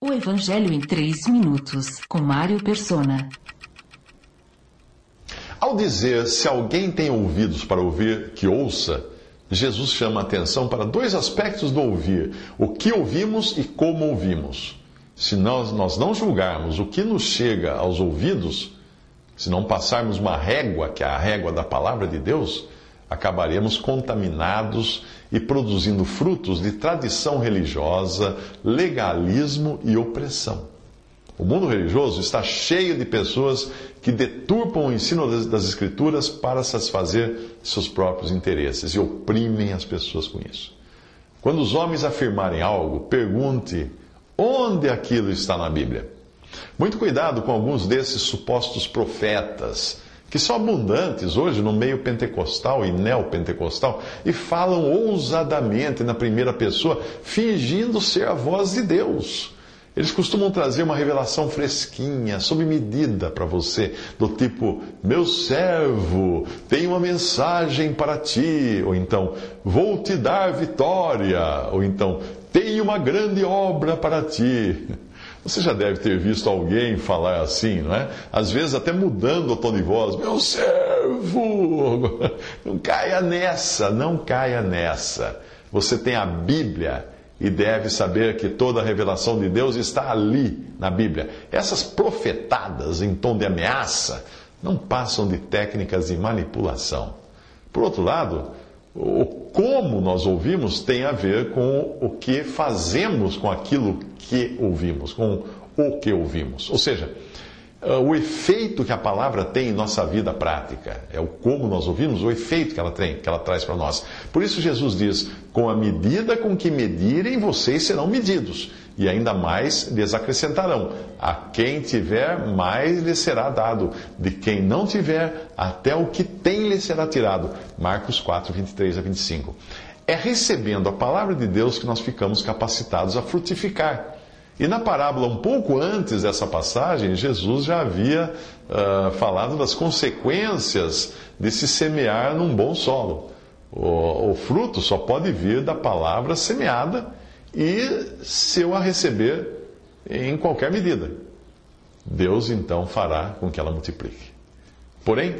O Evangelho em 3 minutos, com Mário Persona. Ao dizer se alguém tem ouvidos para ouvir, que ouça, Jesus chama a atenção para dois aspectos do ouvir: o que ouvimos e como ouvimos. Se nós, nós não julgarmos o que nos chega aos ouvidos, se não passarmos uma régua, que é a régua da palavra de Deus, acabaremos contaminados e produzindo frutos de tradição religiosa, legalismo e opressão. O mundo religioso está cheio de pessoas que deturpam o ensino das Escrituras para satisfazer seus próprios interesses e oprimem as pessoas com isso. Quando os homens afirmarem algo, pergunte onde aquilo está na Bíblia. Muito cuidado com alguns desses supostos profetas, que são abundantes hoje no meio pentecostal e neopentecostal e falam ousadamente na primeira pessoa, fingindo ser a voz de Deus. Eles costumam trazer uma revelação fresquinha, sob medida para você, do tipo: Meu servo, tem uma mensagem para ti, ou então, Vou te dar vitória, ou então, Tenho uma grande obra para ti. Você já deve ter visto alguém falar assim, não é? Às vezes até mudando o tom de voz: Meu servo! Não caia nessa, não caia nessa. Você tem a Bíblia e deve saber que toda a revelação de Deus está ali na Bíblia. Essas profetadas em tom de ameaça não passam de técnicas de manipulação. Por outro lado, o como nós ouvimos tem a ver com o que fazemos com aquilo que ouvimos, com o que ouvimos. Ou seja, ah, o efeito que a palavra tem em nossa vida prática, é o como nós ouvimos, o efeito que ela tem, que ela traz para nós. Por isso Jesus diz: com a medida com que medirem, vocês serão medidos, e ainda mais lhes acrescentarão. A quem tiver, mais lhe será dado, de quem não tiver, até o que tem lhe será tirado. Marcos 4, 23 a 25. É recebendo a palavra de Deus que nós ficamos capacitados a frutificar. E na parábola, um pouco antes dessa passagem, Jesus já havia uh, falado das consequências de se semear num bom solo. O, o, fruto só pode vir da palavra semeada e se eu a receber em qualquer medida. Deus então fará com que ela multiplique. Porém,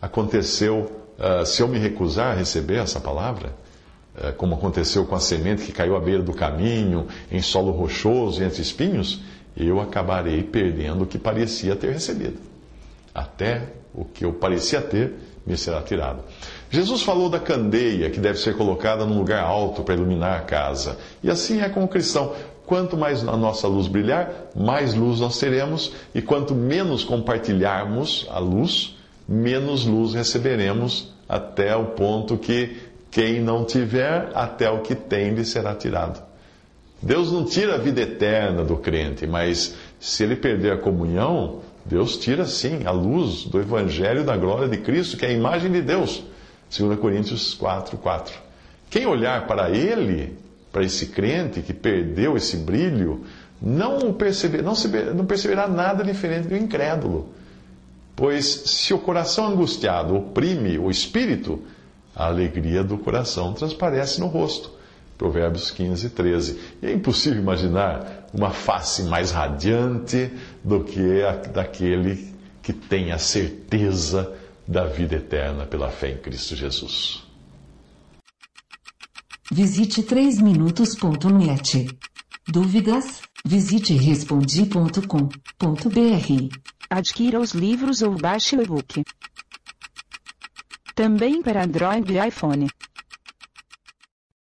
aconteceu, uh, se eu me recusar a receber essa palavra, é, como aconteceu com a semente que caiu à beira do caminho, em solo rochoso, entre espinhos, eu acabarei perdendo o que parecia ter recebido. Até o que eu parecia ter me será tirado. Jesus falou da candeia que deve ser colocada num lugar alto para iluminar a casa. E assim é com o cristão. Quanto mais a nossa luz brilhar, mais luz nós teremos, e quanto menos compartilharmos a luz, menos luz receberemos, até o ponto que quem não tiver, até o que tem lhe será tirado. Deus não tira a vida eterna do crente, mas se ele perder a comunhão, Deus tira sim a luz do Evangelho da glória de Cristo, que é a imagem de Deus. 2 Coríntios 4, 4. Quem olhar para ele, para esse crente que perdeu esse brilho, não, perceber, não, se, não perceberá nada diferente do incrédulo. Pois se o coração angustiado oprime o espírito, a alegria do coração transparece no rosto. Provérbios 15, 13. E é impossível imaginar uma face mais radiante do que a daquele que tem a certeza da vida eterna pela fé em Cristo Jesus. Visite 3minutos.net. Dúvidas? Visite respondi.com.br. Adquira os livros ou baixe o e-book também para Android e iPhone.